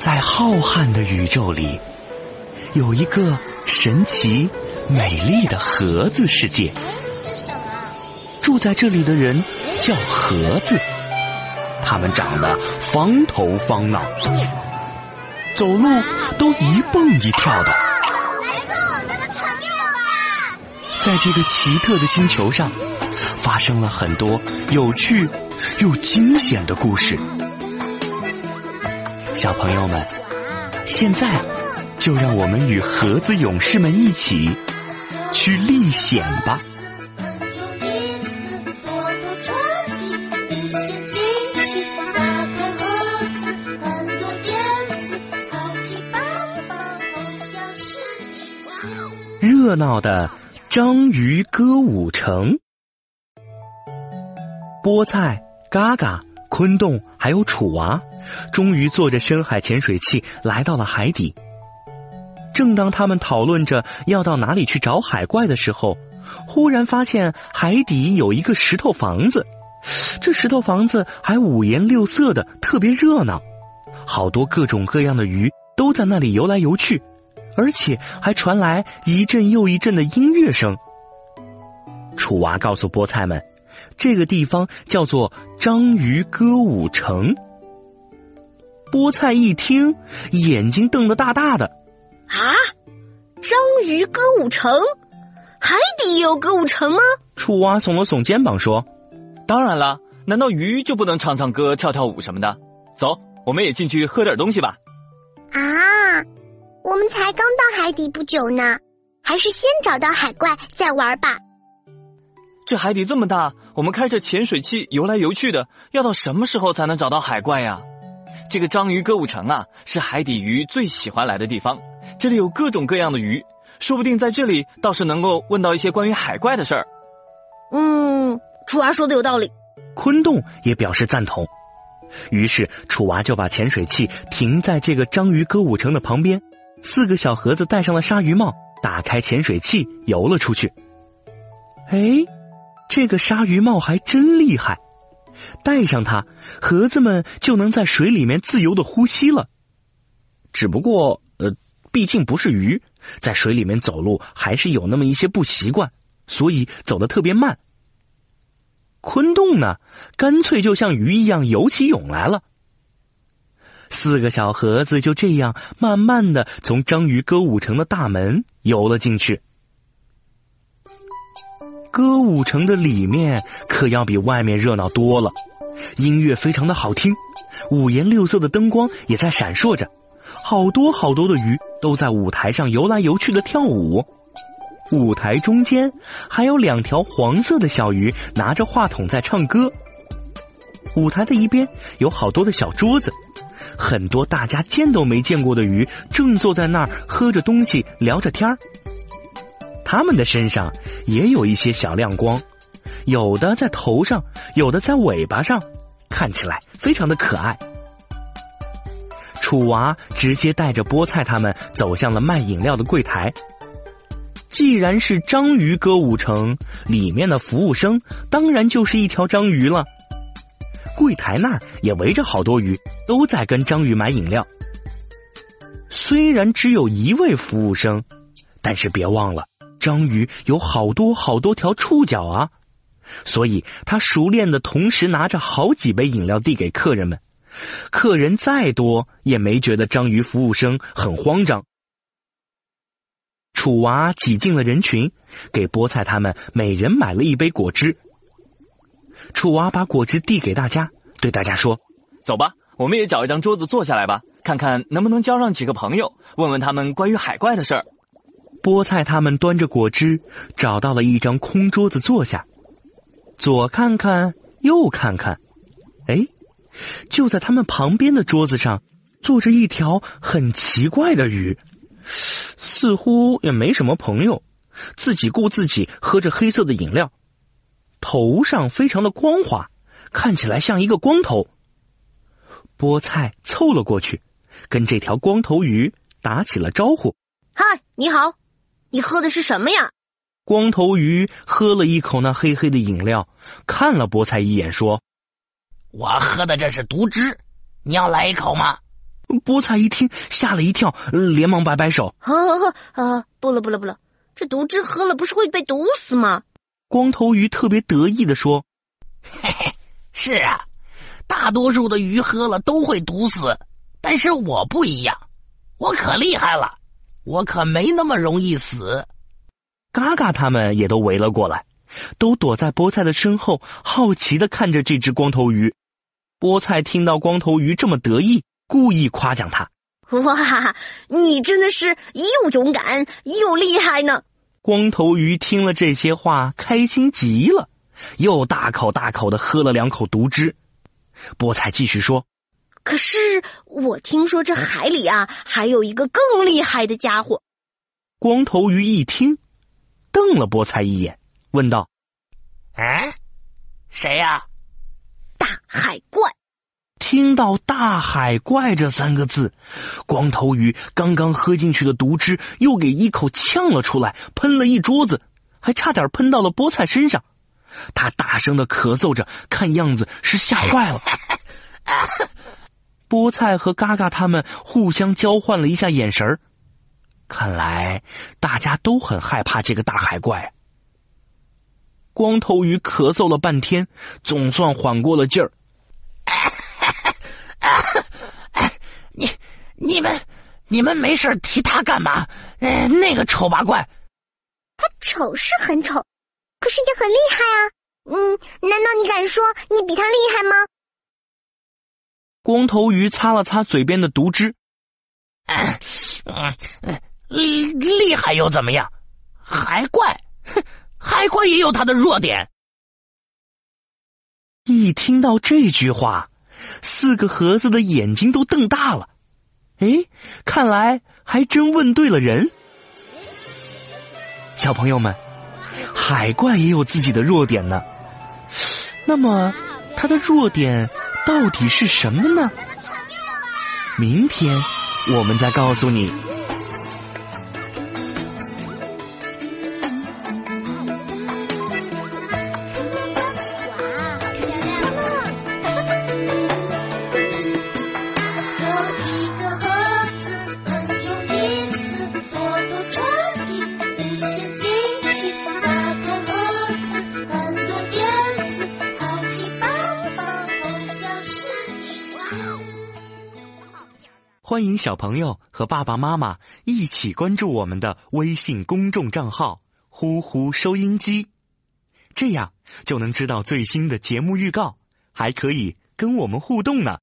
在浩瀚的宇宙里，有一个神奇、美丽的盒子世界。住在这里的人叫盒子，他们长得方头方脑，走路都一蹦一跳的。来做我们的朋友吧！在这个奇特的星球上，发生了很多有趣又惊险的故事。小朋友们，现在就让我们与盒子勇士们一起去历险吧！热闹的章鱼歌舞城，菠菜、嘎嘎、昆洞还有楚娃，终于坐着深海潜水器来到了海底。正当他们讨论着要到哪里去找海怪的时候，忽然发现海底有一个石头房子，这石头房子还五颜六色的，特别热闹，好多各种各样的鱼都在那里游来游去。而且还传来一阵又一阵的音乐声。楚娃告诉菠菜们，这个地方叫做章鱼歌舞城。菠菜一听，眼睛瞪得大大的。啊！章鱼歌舞城，海底也有歌舞城吗？楚蛙耸了耸肩膀说当然了，难道鱼就不能唱唱歌、跳跳舞什么的？走，我们也进去喝点东西吧。啊，我们才刚到海底不久呢，还是先找到海怪再玩吧。这海底这么大，我们开着潜水器游来游去的，要到什么时候才能找到海怪呀？这个章鱼歌舞城啊，是海底鱼最喜欢来的地方。这里有各种各样的鱼，说不定在这里倒是能够问到一些关于海怪的事儿。嗯，楚娃说的有道理。昆洞也表示赞同。于是楚娃就把潜水器停在这个章鱼歌舞城的旁边，四个小盒子戴上了鲨鱼帽，打开潜水器游了出去。哎，这个鲨鱼帽还真厉害，戴上它，盒子们就能在水里面自由的呼吸了。只不过，呃，毕竟不是鱼，在水里面走路还是有那么一些不习惯，所以走的特别慢。昆洞呢，干脆就像鱼一样游起泳来了。四个小盒子就这样慢慢的从章鱼歌舞城的大门游了进去。歌舞城的里面可要比外面热闹多了，音乐非常的好听，五颜六色的灯光也在闪烁着，好多好多的鱼都在舞台上游来游去的跳舞。舞台中间还有两条黄色的小鱼拿着话筒在唱歌。舞台的一边有好多的小桌子，很多大家见都没见过的鱼正坐在那儿喝着东西聊着天儿。他们的身上也有一些小亮光，有的在头上，有的在尾巴上，看起来非常的可爱。楚娃直接带着菠菜他们走向了卖饮料的柜台。既然是章鱼歌舞城，里面的服务生当然就是一条章鱼了。柜台那儿也围着好多鱼，都在跟章鱼买饮料。虽然只有一位服务生，但是别忘了，章鱼有好多好多条触角啊，所以他熟练的同时拿着好几杯饮料递给客人们。客人再多也没觉得章鱼服务生很慌张。楚娃挤进了人群，给菠菜他们每人买了一杯果汁。楚娃把果汁递给大家，对大家说：“走吧，我们也找一张桌子坐下来吧，看看能不能交上几个朋友，问问他们关于海怪的事儿。”菠菜他们端着果汁，找到了一张空桌子坐下，左看看，右看看，哎，就在他们旁边的桌子上坐着一条很奇怪的鱼。似乎也没什么朋友，自己顾自己，喝着黑色的饮料，头上非常的光滑，看起来像一个光头。菠菜凑了过去，跟这条光头鱼打起了招呼：“嗨，你好，你喝的是什么呀？”光头鱼喝了一口那黑黑的饮料，看了菠菜一眼，说：“我喝的这是毒汁，你要来一口吗？”菠菜一听吓了一跳，连忙摆摆手。啊啊！不了不了不了，这毒汁喝了不是会被毒死吗？光头鱼特别得意的说：“嘿嘿，是啊，大多数的鱼喝了都会毒死，但是我不一样，我可厉害了，我可没那么容易死。”嘎嘎他们也都围了过来，都躲在菠菜的身后，好奇的看着这只光头鱼。菠菜听到光头鱼这么得意，故意夸奖他：“哇，你真的是又勇敢又厉害呢！”光头鱼听了这些话，开心极了，又大口大口的喝了两口毒汁。菠菜继续说：“可是我听说这海里啊，还有一个更厉害的家伙。”光头鱼一听。瞪了菠菜一眼，问道：“哎，谁呀？”大海怪。听到“大海怪”这三个字，光头鱼刚刚喝进去的毒汁又给一口呛了出来，喷了一桌子，还差点喷到了菠菜身上。他大声的咳嗽着，看样子是吓坏了。菠菜和嘎嘎他们互相交换了一下眼神儿。看来大家都很害怕这个大海怪。光头鱼咳嗽了半天，总算缓过了劲儿。你、你们、你们没事提他干嘛？呃，那个丑八怪，他丑是很丑，可是也很厉害啊。嗯，难道你敢说你比他厉害吗？光头鱼擦了擦嘴边的毒汁。嗯嗯。厉厉害又怎么样？海怪，哼，海怪也有他的弱点。一听到这句话，四个盒子的眼睛都瞪大了。哎，看来还真问对了人。小朋友们，海怪也有自己的弱点呢。那么，他的弱点到底是什么呢？明天我们再告诉你。欢迎小朋友和爸爸妈妈一起关注我们的微信公众账号“呼呼收音机”，这样就能知道最新的节目预告，还可以跟我们互动呢。